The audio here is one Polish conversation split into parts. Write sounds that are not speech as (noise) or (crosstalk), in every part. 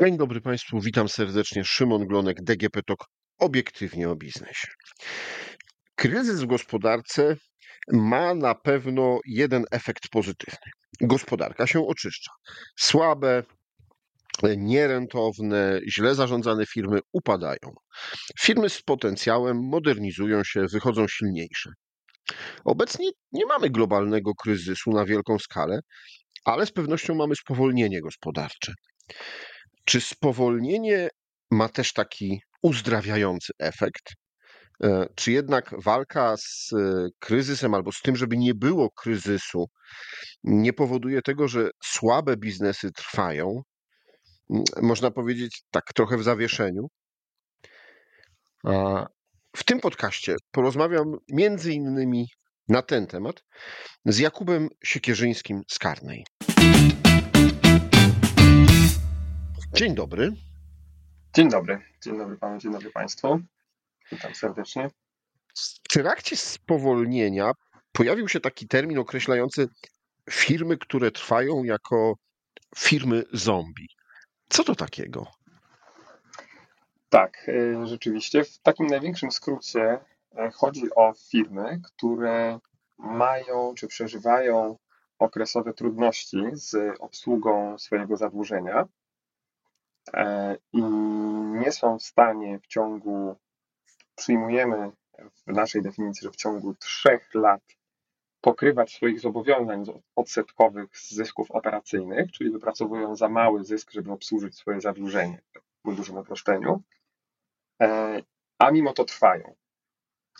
Dzień dobry Państwu, witam serdecznie. Szymon Glonek, DGP TOK, obiektywnie o biznesie. Kryzys w gospodarce ma na pewno jeden efekt pozytywny. Gospodarka się oczyszcza. Słabe, nierentowne, źle zarządzane firmy upadają. Firmy z potencjałem modernizują się, wychodzą silniejsze. Obecnie nie mamy globalnego kryzysu na wielką skalę, ale z pewnością mamy spowolnienie gospodarcze. Czy spowolnienie ma też taki uzdrawiający efekt? E, Czy jednak walka z e, kryzysem albo z tym, żeby nie było kryzysu, nie powoduje tego, że słabe biznesy trwają? Można powiedzieć tak trochę w zawieszeniu. W tym podcaście porozmawiam między innymi na ten temat z Jakubem Siekierzyńskim z Karnej. Dzień dobry. Dzień dobry. Dzień dobry panu, dzień dobry państwu. Witam serdecznie. W trakcie spowolnienia pojawił się taki termin określający firmy, które trwają jako firmy zombie. Co to takiego? Tak, y, rzeczywiście. W takim największym skrócie y, chodzi o firmy, które mają czy przeżywają okresowe trudności z obsługą swojego zadłużenia e, i nie są w stanie w ciągu, przyjmujemy w naszej definicji, że w ciągu trzech lat pokrywać swoich zobowiązań odsetkowych z zysków operacyjnych, czyli wypracowują za mały zysk, żeby obsłużyć swoje zadłużenie w dużym uproszczeniu, e, a mimo to trwają.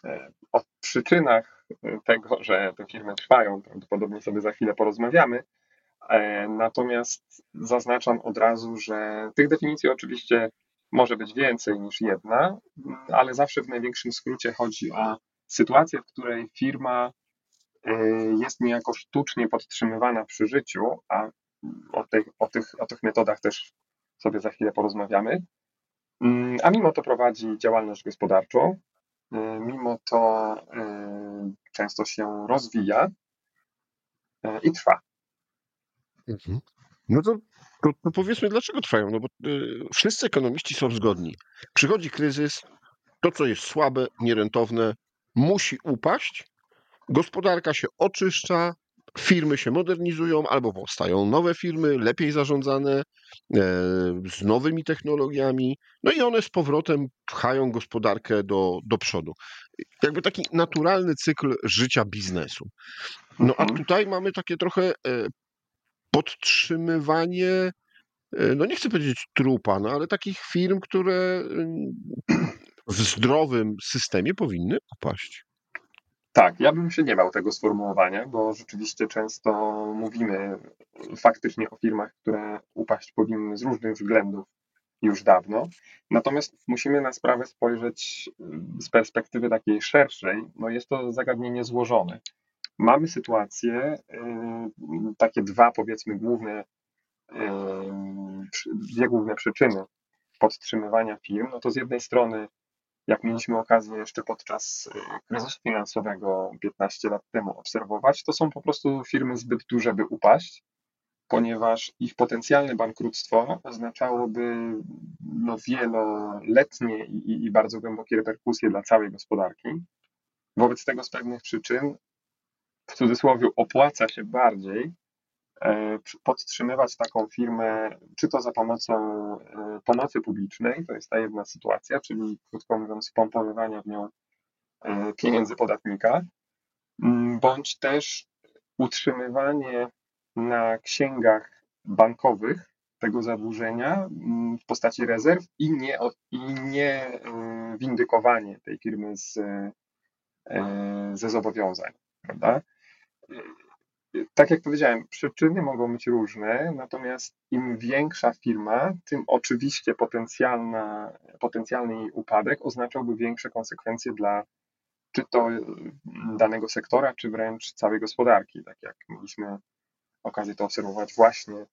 E, O przyczynach tego, że te firmy trwają, prawdopodobnie sobie za chwilę porozmawiamy. E, Natomiast zaznaczam od razu, że tych definicji oczywiście może być więcej niż jedna, ale zawsze w największym skrócie chodzi o sytuację, w której firma e, jest niejako sztucznie podtrzymywana przy życiu, a o tych, o tych, o tych metodach też sobie za chwilę porozmawiamy. Mm, A mimo to prowadzi działalność gospodarczą, e, mimo to często się rozwija i trwa. Mhm. No to, to, to powiedzmy, dlaczego trwają? No bo y, wszyscy ekonomiści są zgodni. Przychodzi kryzys, to co jest słabe, nierentowne, musi upaść, gospodarka się oczyszcza, firmy się modernizują albo powstają nowe firmy, lepiej zarządzane, e, z nowymi technologiami, no i one z powrotem pchają gospodarkę do, do przodu. Jakby taki naturalny cykl życia biznesu. No a Mhm. tutaj mamy takie trochę e, podtrzymywanie, e, no nie chcę powiedzieć trupa, no ale takich firm, które w zdrowym systemie powinny upaść. Tak, ja bym się nie bał tego sformułowania, bo rzeczywiście często mówimy faktycznie o firmach, które upaść powinny z różnych względów już dawno. Natomiast musimy na sprawę spojrzeć z perspektywy takiej szerszej. No jest to zagadnienie złożone. Mamy sytuację, y, takie dwa powiedzmy główne, y, dwie główne przyczyny podtrzymywania firm. No to z jednej strony jak mieliśmy okazję jeszcze podczas y, kryzysu finansowego 15 lat temu obserwować, to są po prostu firmy zbyt duże, by upaść, ponieważ ich potencjalne bankructwo oznaczałoby no, wieloletnie i- i bardzo głębokie reperkusje dla całej gospodarki. Wobec tego z pewnych przyczyn, w cudzysłowie, opłaca się bardziej e, podtrzymywać taką firmę, czy to za pomocą e, pomocy publicznej, to jest ta jedna sytuacja, czyli krótko mówiąc, pompowywania w nią e, pieniędzy podatnika, m, bądź też utrzymywanie na księgach bankowych tego zadłużenia m, w postaci rezerw i nie, i nie windykowanie tej firmy z, ze zobowiązań, prawda? Tak jak powiedziałem, przyczyny mogą być różne, natomiast im większa firma, tym oczywiście potencjalna, potencjalny jej upadek oznaczałby większe konsekwencje dla czy to danego sektora, czy wręcz całej gospodarki, tak jak mieliśmy okazję to obserwować właśnie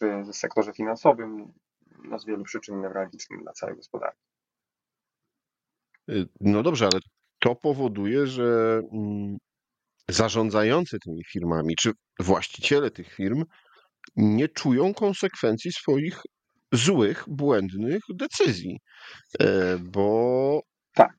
w sektorze finansowym, no z wielu przyczyn newralgicznym dla całej gospodarki. Y, No dobrze, ale to powoduje, że mm, zarządzający tymi firmami, czy właściciele tych firm nie czują konsekwencji swoich złych, błędnych decyzji, e, bo Tak.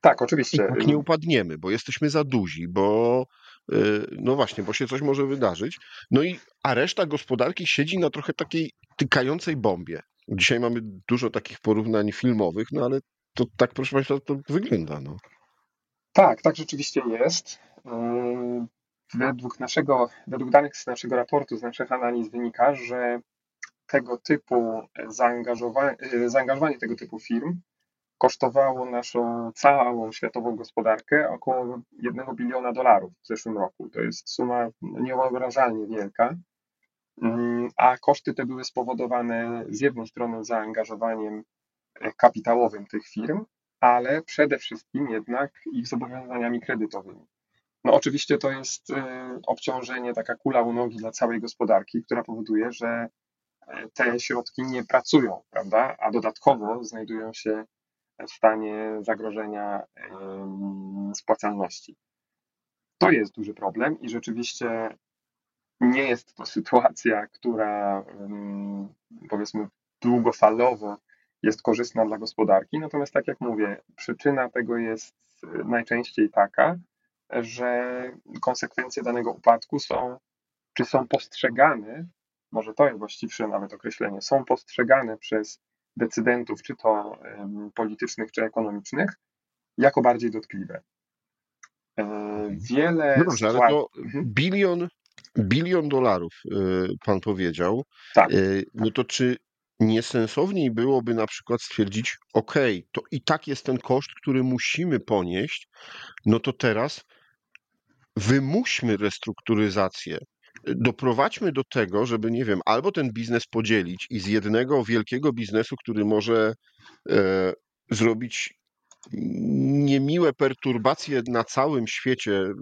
Tak, i oczywiście. tak nie upadniemy, bo jesteśmy za duzi, bo e, no właśnie, bo się coś może wydarzyć. No i a reszta gospodarki siedzi na trochę takiej tykającej bombie. Dzisiaj mamy dużo takich porównań filmowych, no ale to tak, proszę Państwa, to wygląda. No. Tak, tak rzeczywiście jest. Yy, Według naszego, według danych z naszego raportu, z naszych analiz wynika, że tego typu zaangażowanie, zaangażowanie tego typu firm kosztowało naszą całą światową gospodarkę około 1 biliona dolarów w zeszłym roku. To jest suma niewyobrażalnie wielka, Mm, a koszty te były spowodowane z jednej strony zaangażowaniem kapitałowym tych firm, ale przede wszystkim jednak ich zobowiązaniami kredytowymi. No oczywiście to jest y, obciążenie, taka kula u nogi dla całej gospodarki, która powoduje, że e, te środki nie pracują, prawda? A dodatkowo znajdują się w stanie zagrożenia spłacalności. To jest duży problem i rzeczywiście nie jest to sytuacja, która powiedzmy długofalowo jest korzystna dla gospodarki. Natomiast tak jak mówię, przyczyna tego jest y, najczęściej taka, że konsekwencje danego upadku są, czy są postrzegane, może to jest właściwsze nawet określenie, są postrzegane przez decydentów, czy to politycznych, czy ekonomicznych, jako bardziej dotkliwe. E, Wiele No dobrze, ale to Mhm, bilion, bilion dolarów, y, pan powiedział. Tak. No to czy niesensowniej byłoby na przykład stwierdzić, OK, to i tak jest ten koszt, który musimy ponieść, no to teraz wymuśmy restrukturyzację. Doprowadźmy do tego, żeby, nie wiem, albo ten biznes podzielić i z jednego wielkiego biznesu, który może e, zrobić niemiłe perturbacje na całym świecie, e,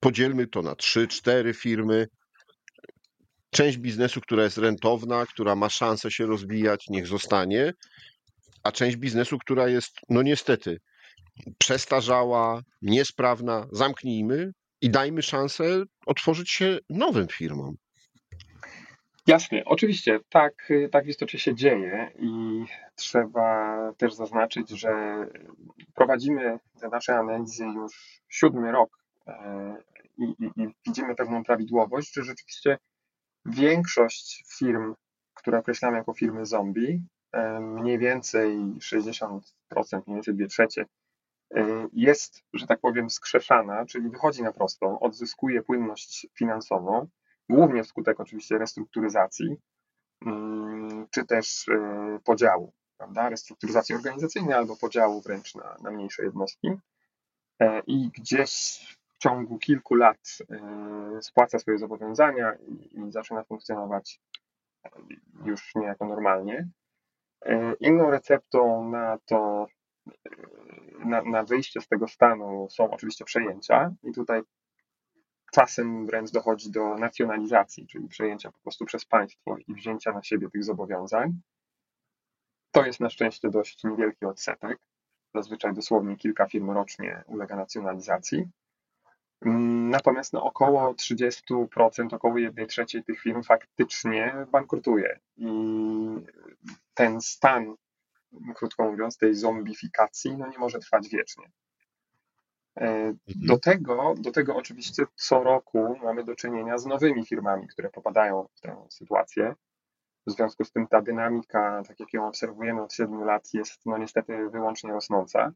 podzielmy to na trzy, cztery firmy. Część biznesu, która jest rentowna, która ma szansę się rozwijać, niech zostanie, a część biznesu, która jest, no niestety, przestarzała, niesprawna, zamknijmy i dajmy szansę otworzyć się nowym firmom. Jasnie, oczywiście, tak, tak w istocie się dzieje i trzeba też zaznaczyć, że prowadzimy te nasze analizy już siódmy rok e, i, i, i widzimy pewną prawidłowość, że rzeczywiście większość firm, które określamy jako firmy zombie, e, mniej więcej 60%, mniej więcej 2 trzecie, e, jest, że tak powiem, skrzeszana, czyli wychodzi na prostą, odzyskuje płynność finansową, głównie wskutek oczywiście restrukturyzacji, mm, czy też e, podziału, prawda? Restrukturyzacji organizacyjnej albo podziału wręcz na, na mniejsze jednostki. I gdzieś w ciągu kilku lat e, spłaca swoje zobowiązania i, zaczyna funkcjonować już niejako normalnie. Inną receptą na to, na, na wyjście z tego stanu są oczywiście przejęcia, i tutaj czasem wręcz dochodzi do nacjonalizacji, czyli przejęcia po prostu przez państwo i wzięcia na siebie tych zobowiązań. To jest na szczęście dość niewielki odsetek. Zazwyczaj dosłownie kilka firm rocznie ulega nacjonalizacji. Natomiast no, około 30%, około 1 trzeciej tych firm faktycznie bankrutuje. I ten stan, krótko mówiąc, tej zombifikacji, no nie może trwać wiecznie. Do tego, do tego oczywiście co roku mamy do czynienia z nowymi firmami, które popadają w tę sytuację. W związku z tym ta dynamika, tak jak ją obserwujemy od 7 lat, jest no niestety wyłącznie rosnąca.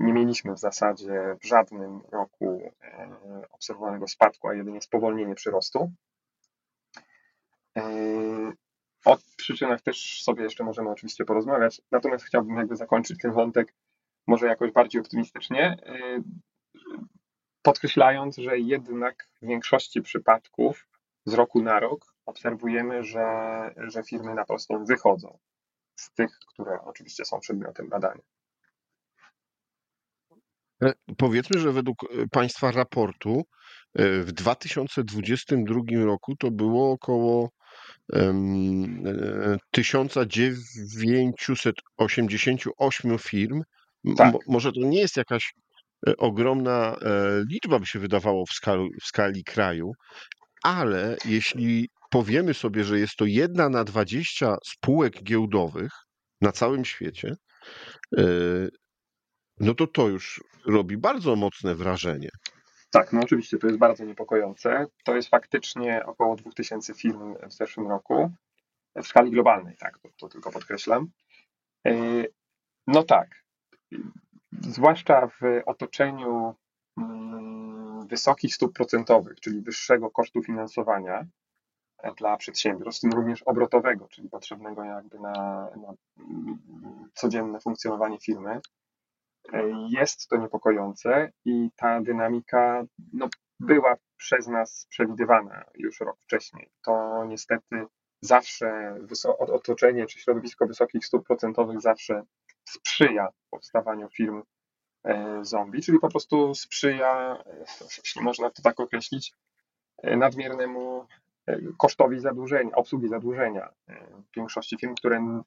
Nie mieliśmy w zasadzie w żadnym roku e, obserwowanego spadku, a jedynie spowolnienie przyrostu. E, o przyczynach też sobie jeszcze możemy oczywiście porozmawiać, natomiast chciałbym jakby zakończyć ten wątek może jakoś bardziej optymistycznie, e, podkreślając, że jednak w większości przypadków z roku na rok obserwujemy, że, że firmy na prostą wychodzą z tych, które oczywiście są przedmiotem badania. E, Powiedzmy, że według e, Państwa raportu e, w 2022 roku to było około em, e, 1988 firm. Tak. mo- Może to nie jest jakaś ogromna liczba, by się wydawało w skali, w skali kraju, ale jeśli powiemy sobie, że jest to jedna na 20 spółek giełdowych na całym świecie, no to to już robi bardzo mocne wrażenie. Tak, no oczywiście to jest bardzo niepokojące. To jest faktycznie około 2000 firm w zeszłym roku w skali globalnej, tak, to, to tylko podkreślam. E, no tak, zwłaszcza w otoczeniu mm, wysokich stóp procentowych, czyli wyższego kosztu finansowania e, dla przedsiębiorstw, w tym również obrotowego, czyli potrzebnego jakby na, na mm, codzienne funkcjonowanie firmy, jest to niepokojące i ta dynamika no, była przez nas przewidywana już rok wcześniej. To niestety zawsze otoczenie czy środowisko wysokich stóp procentowych zawsze sprzyja powstawaniu firm e, zombie, czyli po prostu sprzyja, e, jeśli można to tak określić, e, nadmiernemu kosztowi zadłużenia, obsługi zadłużenia. W większości firm, które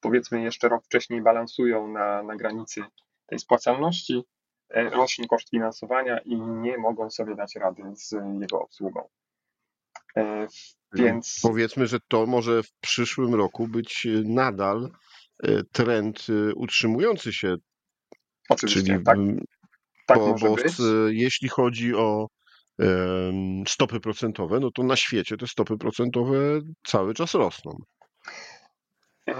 powiedzmy jeszcze rok wcześniej balansują na, na granicy tej spłacalności, rośnie koszt finansowania i nie mogą sobie dać rady z jego obsługą. Więc powiedzmy, że to może w przyszłym roku być nadal E, trend e, utrzymujący się. Oczywiście, czyli tak. tak bo, bo jeśli chodzi o stopy procentowe, no to na świecie te stopy procentowe cały czas rosną.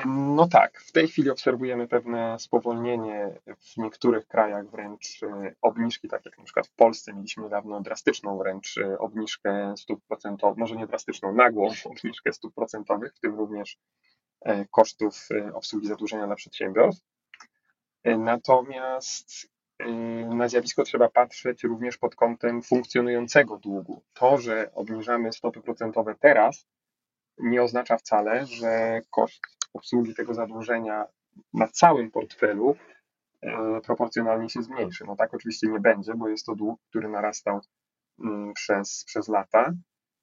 No tak, w tej chwili obserwujemy pewne spowolnienie w niektórych krajach, wręcz e, obniżki, tak jak na przykład w Polsce mieliśmy niedawno drastyczną wręcz obniżkę stóp procentowych, może nie drastyczną, nagłą (laughs) obniżkę stóp procentowych, w tym również E, kosztów e, obsługi zadłużenia dla przedsiębiorstw. E, natomiast na zjawisko trzeba patrzeć również pod kątem funkcjonującego długu. To, że obniżamy stopy procentowe teraz, nie oznacza wcale, że koszt obsługi tego zadłużenia na całym portfelu proporcjonalnie się zmniejszy. No tak oczywiście nie będzie, bo jest to dług, który narastał mm, przez, przez lata,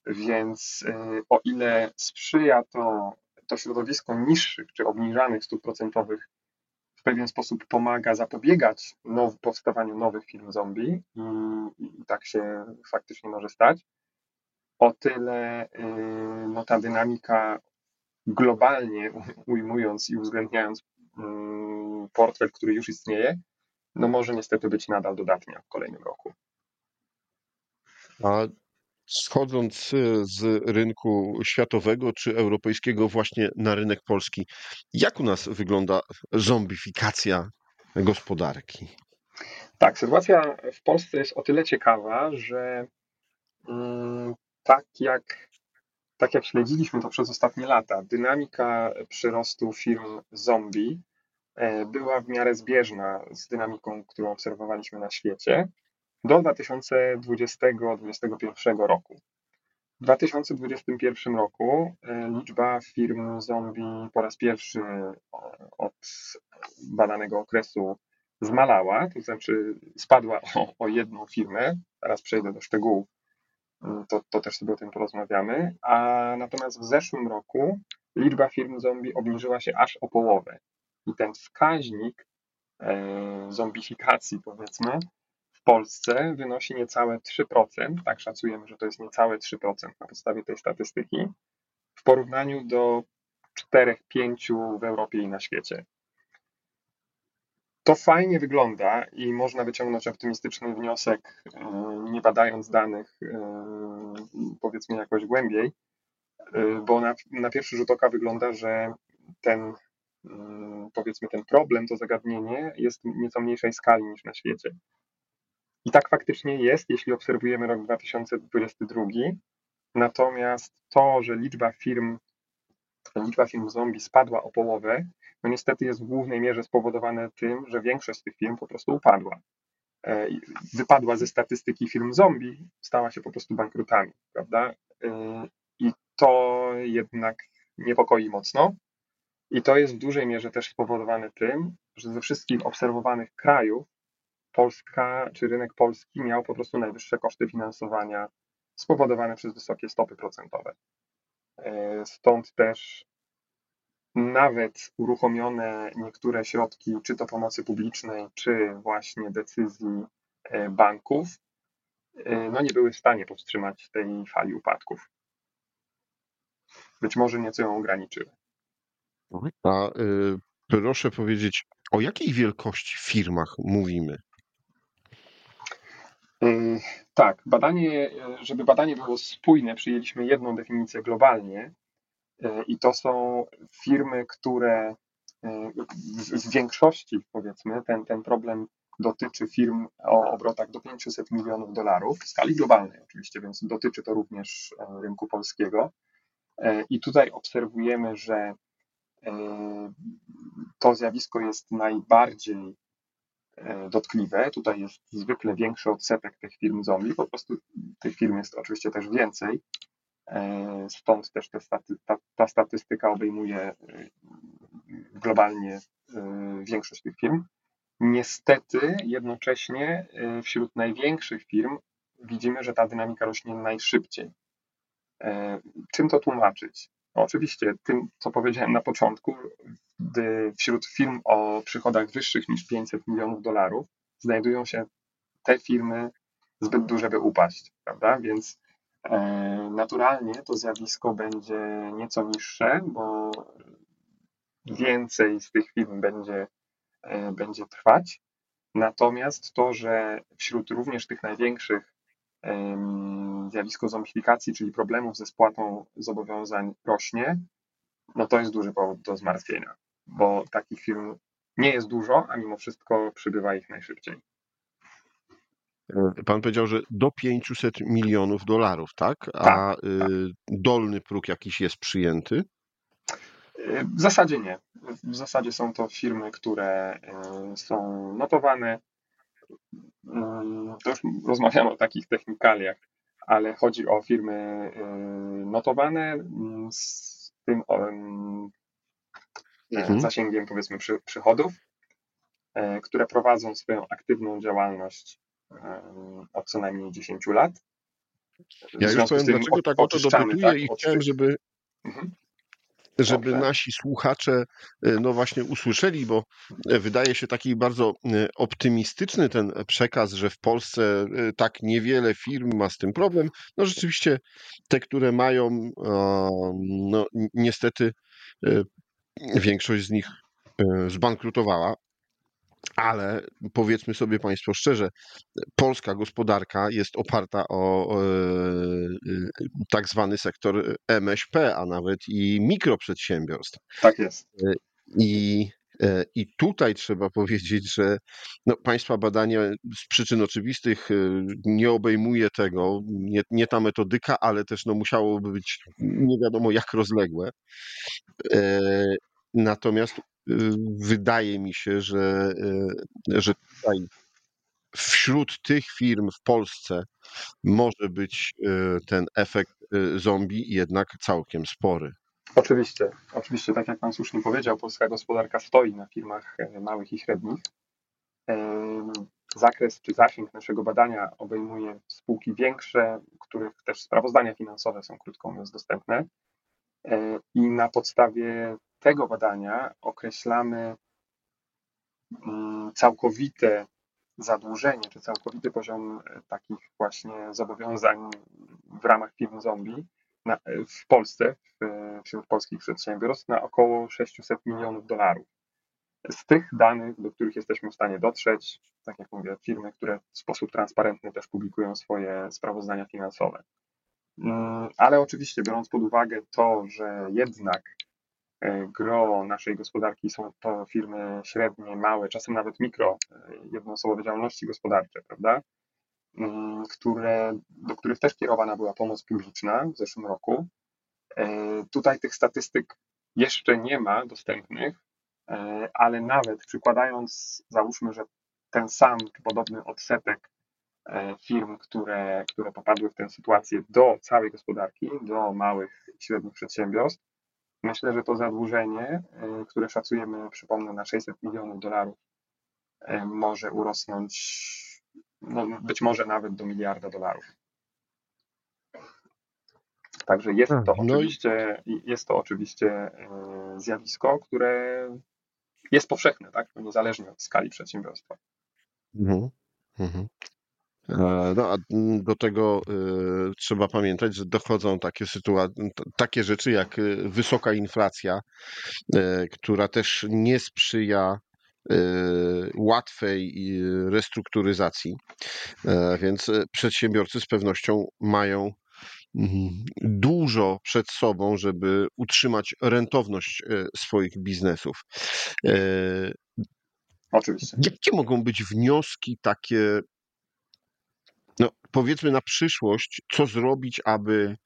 więc o ile sprzyja to to środowisko niższych czy obniżanych stóp procentowych w pewien sposób pomaga zapobiegać now, powstawaniu nowych firm zombie i, i, tak się faktycznie może stać. O tyle yy, no, ta dynamika globalnie ujmując i uwzględniając yy, portfel, który już istnieje, no może niestety być nadal dodatnia w kolejnym roku. A schodząc e, z rynku światowego czy europejskiego właśnie na rynek polski, jak u nas wygląda zombifikacja gospodarki? Tak, sytuacja w Polsce jest o tyle ciekawa, że mm, tak jak, tak jak śledziliśmy to przez ostatnie lata, dynamika przyrostu firm zombie e, była w miarę zbieżna z dynamiką, którą obserwowaliśmy na świecie do 2020-2021 roku. W 2021 roku e, liczba firm zombie po raz pierwszy od badanego okresu zmalała, to znaczy spadła o, o jedną firmę. Teraz przejdę do szczegółów, to, to też sobie o tym porozmawiamy. A natomiast w zeszłym roku liczba firm zombie obniżyła się aż o połowę. I ten wskaźnik e, zombifikacji, powiedzmy, Polsce wynosi niecałe 3%, tak szacujemy, że to jest niecałe 3% na podstawie tej statystyki, w porównaniu do 4-5 w Europie i na świecie. To fajnie wygląda i można wyciągnąć optymistyczny wniosek, e, nie badając danych, e, powiedzmy jakoś głębiej, e, bo na, na pierwszy rzut oka wygląda, że ten, powiedzmy, ten problem, to zagadnienie jest nieco mniejszej skali niż na świecie. I tak faktycznie jest, jeśli obserwujemy rok 2022. Natomiast to, że liczba firm, liczba firm zombie spadła o połowę, no niestety jest w głównej mierze spowodowane tym, że większość z tych firm po prostu upadła. E, wypadła ze statystyki firm zombie, stała się po prostu bankrutami, prawda? E, I to jednak niepokoi mocno. I to jest w dużej mierze też spowodowane tym, że ze wszystkich obserwowanych krajów Polska czy rynek polski miał po prostu najwyższe koszty finansowania spowodowane przez wysokie stopy procentowe. E, stąd też nawet uruchomione niektóre środki, czy to pomocy publicznej, czy właśnie decyzji e, banków, e, no nie były w stanie powstrzymać tej fali upadków. być może nieco ją ograniczyły. A y, proszę powiedzieć, o jakiej wielkości firmach mówimy? Y, tak, badanie, żeby badanie było spójne, przyjęliśmy jedną definicję globalnie i to są firmy, które w większości, powiedzmy, ten, ten problem dotyczy firm o obrotach do 500 milionów dolarów w skali globalnej oczywiście, więc dotyczy to również e, rynku polskiego. E, I tutaj obserwujemy, że e, to zjawisko jest najbardziej dotkliwe. Tutaj jest zwykle większy odsetek tych firm zombie, po prostu tych firm jest oczywiście też więcej. Stąd też staty, ta, ta statystyka obejmuje globalnie większość tych firm. Niestety, jednocześnie wśród największych firm widzimy, że ta dynamika rośnie najszybciej. E, czym to tłumaczyć? No oczywiście tym, co powiedziałem na początku, wśród firm o przychodach wyższych niż 500 milionów dolarów znajdują się te firmy zbyt duże, by upaść, prawda? Więc e, naturalnie to zjawisko będzie nieco niższe, bo więcej z tych firm będzie E, będzie trwać. Natomiast to, że wśród również tych największych zjawisko zomifikacji, czyli problemów ze spłatą zobowiązań rośnie, no to jest duży powód do zmartwienia, bo takich firm nie jest dużo, a mimo wszystko przybywa ich najszybciej. E, pan powiedział, że do 500 milionów dolarów, tak? A tak, y, tak. dolny próg jakiś jest przyjęty? W zasadzie nie. W zasadzie są to firmy, które e, są notowane. To już rozmawiamy o takich technikaliach, ale chodzi o firmy notowane mm, z tym mm, mhm. zasięgiem powiedzmy przychodów, które prowadzą swoją aktywną działalność od co najmniej 10 lat. Ja już powiem, dlaczego tak o to dopytuję tak, i chciałem, żeby, mhm żeby Dobrze. nasi słuchacze e, no właśnie usłyszeli, bo e, wydaje się taki bardzo e, optymistyczny ten przekaz, że w Polsce tak niewiele firm ma z tym problem. No rzeczywiście te, które mają, no niestety większość z nich zbankrutowała. Ale powiedzmy sobie Państwo szczerze, polska gospodarka jest oparta o e, tak zwany sektor MŚP, a nawet i mikroprzedsiębiorstw. Tak jest. E, I, e, i tutaj trzeba powiedzieć, że no, Państwa badanie z przyczyn oczywistych nie obejmuje tego, nie, nie ta metodyka, ale też no, musiałoby być nie wiadomo jak rozległe. Natomiast wydaje mi się, że, e, że tutaj wśród tych firm w Polsce może być e, ten efekt e, zombie jednak całkiem spory. Oczywiście, oczywiście, tak jak Pan słusznie powiedział, polska gospodarka stoi na firmach małych i średnich. Zakres czy zasięg naszego badania obejmuje spółki większe, których też sprawozdania finansowe są krótko mówiąc dostępne. I na podstawie tego badania określamy mm, całkowite zadłużenie, czy całkowity poziom e, takich właśnie zobowiązań w ramach firm zombie na, e, w Polsce, w, wśród polskich przedsiębiorstw na około 600 milionów dolarów. Z tych danych, do których jesteśmy w stanie dotrzeć, tak jak mówię, firmy, które w sposób transparentny też publikują swoje sprawozdania finansowe. Mm, ale oczywiście, biorąc pod uwagę to, że jednak E, gro naszej gospodarki są to firmy średnie, małe, czasem nawet mikro, e, jednoosobowe działalności gospodarcze, prawda? Mm, które, do których też kierowana była pomoc publiczna w zeszłym roku. E, tutaj tych statystyk jeszcze nie ma dostępnych, ale nawet przykładając, załóżmy, że ten sam czy podobny odsetek firm, które, które popadły w tę sytuację do całej gospodarki, do małych i średnich przedsiębiorstw, Myślę, że to zadłużenie, e, które szacujemy, przypomnę, na 600 milionów dolarów, e, może urosnąć no, być może nawet do miliarda dolarów. Także jest to, no oczywiście, jest to oczywiście e, zjawisko, które jest powszechne, tak? niezależnie od skali przedsiębiorstwa. Mhm. Mhm. E, No, a do tego e, trzeba pamiętać, że dochodzą takie sytuacje, takie rzeczy jak e, wysoka inflacja, która też nie sprzyja łatwej restrukturyzacji, więc przedsiębiorcy z pewnością mają dużo przed sobą, żeby utrzymać rentowność swoich biznesów. Oczywiście. Jakie mogą być wnioski takie, no powiedzmy na przyszłość, co zrobić, aby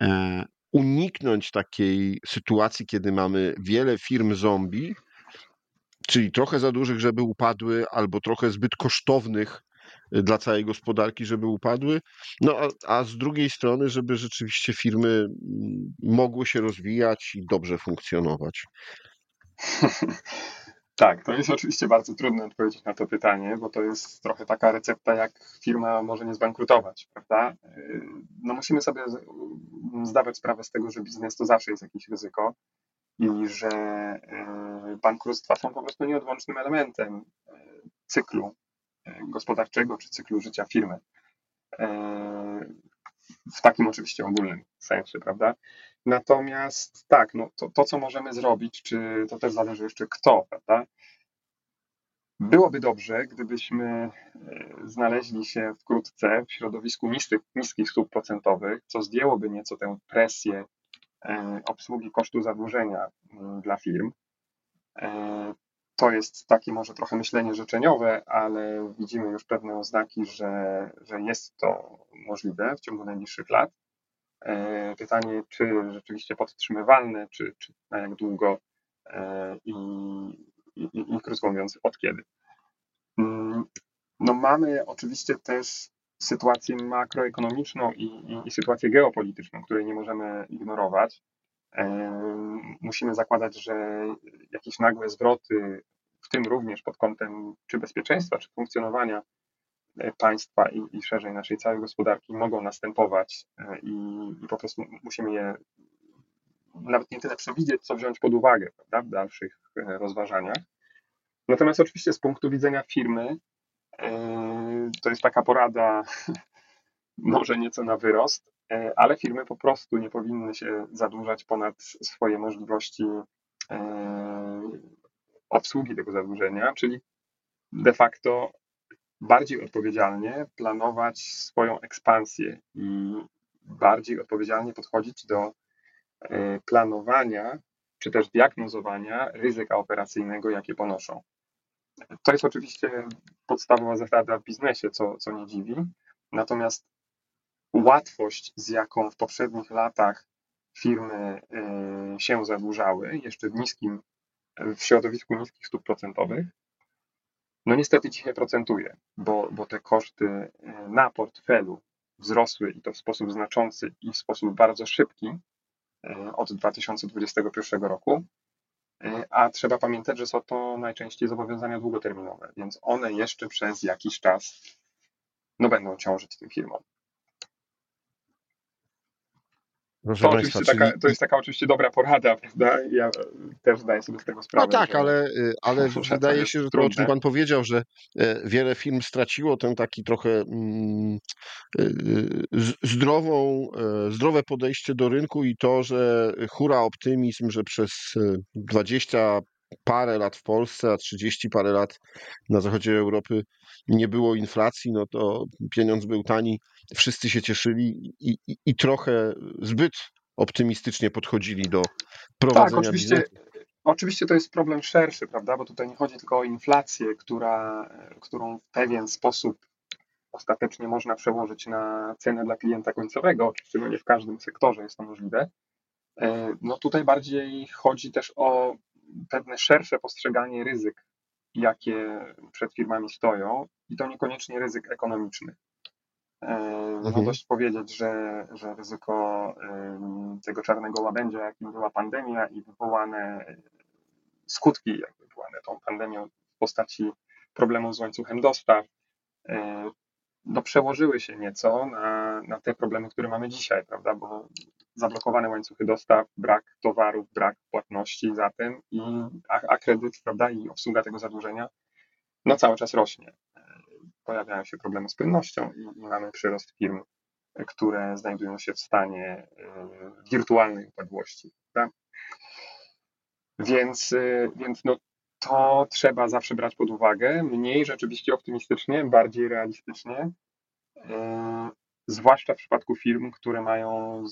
e, uniknąć takiej sytuacji, kiedy mamy wiele firm zombie, czyli trochę za dużych, żeby upadły, albo trochę zbyt kosztownych e, dla całej gospodarki, żeby upadły, no a, a z drugiej strony, żeby rzeczywiście firmy mogły się rozwijać i dobrze funkcjonować. (laughs) Tak, to jest oczywiście bardzo trudno odpowiedzieć na to pytanie, bo to jest trochę taka recepta, jak firma może nie zbankrutować, prawda? Yy, No musimy sobie z- zdawać sprawę z tego, że biznes to zawsze jest jakieś ryzyko i że yy, bankructwa są po prostu nieodłącznym elementem yy, cyklu gospodarczego czy cyklu życia firmy. W takim oczywiście ogólnym sensie, prawda? Natomiast tak, no to, to co możemy zrobić, czy to też zależy jeszcze kto, prawda? Byłoby dobrze, gdybyśmy e, znaleźli się wkrótce w środowisku niskich, niskich stóp procentowych, co zdjęłoby nieco tę presję e, obsługi kosztu zadłużenia m, dla firm. To jest takie może trochę myślenie życzeniowe, ale widzimy już pewne oznaki, że, że jest to możliwe w ciągu najbliższych lat. E, Pytanie, czy rzeczywiście podtrzymywalne, czy, czy na jak długo e, i, i, i krótko mówiąc, od kiedy. Mm, No mamy oczywiście też sytuację makroekonomiczną i, i, i sytuację geopolityczną, której nie możemy ignorować. Em, Musimy zakładać, że jakieś nagłe zwroty, w tym również pod kątem czy bezpieczeństwa, czy funkcjonowania e, państwa i, i szerzej naszej całej gospodarki mogą następować e, i, i po prostu musimy je nawet nie tyle przewidzieć, co wziąć pod uwagę prawda, w dalszych e, rozważaniach. Natomiast oczywiście z punktu widzenia firmy e, to jest taka porada może nieco na wyrost, e, ale firmy po prostu nie powinny się zadłużać ponad swoje możliwości e, obsługi tego zadłużenia, czyli de facto bardziej odpowiedzialnie planować swoją ekspansję i bardziej odpowiedzialnie podchodzić do e, planowania czy też diagnozowania ryzyka operacyjnego, jakie ponoszą. To jest oczywiście podstawowa zasada w biznesie, co, co nie dziwi. Natomiast łatwość, z jaką w poprzednich latach firmy y, się zadłużały, jeszcze w niskim, w środowisku niskich stóp procentowych, no niestety dzisiaj procentuje, bo, bo te koszty y, na portfelu wzrosły i to w sposób znaczący i w sposób bardzo szybki y, od 2021 roku. A trzeba pamiętać, że są to najczęściej zobowiązania długoterminowe, więc one jeszcze przez jakiś czas no, będą ciążyć tym firmom. Proszę To, Państwa, oczywiście taka, czyli- to jest taka oczywiście dobra porada, prawda? Ja e, też zdaję sobie z tego sprawę. No tak, że- ale, y, ale (laughs) wydaje się, że to, o czym. Pan powiedział, że e, wiele firm straciło ten taki trochę mm, z- zdrową, e, zdrowe podejście do rynku i to, że hura optymizm, że przez e, 20 parę lat w Polsce, a 30 parę lat na zachodzie Europy nie było inflacji, no to pieniądz był tani, wszyscy się cieszyli i, i, i trochę zbyt optymistycznie podchodzili do prowadzenia Tak, oczywiście, biznesu. oczywiście to jest problem szerszy, prawda? Bo tutaj nie chodzi tylko o inflację, która, którą w pewien sposób ostatecznie można przełożyć na cenę dla klienta końcowego. Oczywiście no nie w każdym sektorze jest to możliwe. E, No tutaj bardziej chodzi też o pewne szersze postrzeganie ryzyk, jakie przed firmami stoją i to niekoniecznie ryzyk ekonomicznych. E, No Mhm. dość powiedzieć, że, że ryzyko tego czarnego łabędzia, jakim była pandemia i wywołane skutki, jak wywołane tą pandemią w postaci problemów z łańcuchem dostaw, e, no przełożyły się nieco na, na te problemy, które mamy dzisiaj, prawda, bo zablokowane łańcuchy dostaw, brak towarów, brak płatności za tym, i, a, a kredyt, prawda, i obsługa tego zadłużenia, no cały czas rośnie. pojawiają się problemy z płynnością i, i mamy przyrost firm, które znajdują się w stanie y, wirtualnej upadłości. Więc, y, więc no, to trzeba zawsze brać pod uwagę. Mniej rzeczywiście optymistycznie, bardziej realistycznie. Y, zwłaszcza w przypadku firm, które mają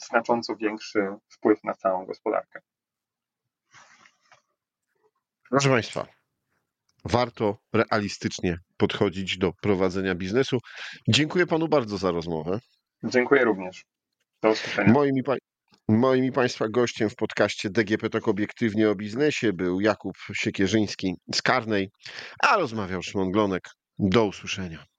znacząco większy wpływ na całą gospodarkę. Proszę Państwa, warto realistycznie podchodzić do prowadzenia biznesu. Dziękuję Panu bardzo za rozmowę. Dziękuję również. Do usłyszenia. Moim i, pa moim i Państwa gościem w podcaście DGP Tok Obiektywnie o Biznesie był Jakub Siekierzyński z Karnej, a rozmawiał Szymon Glonek. Do usłyszenia.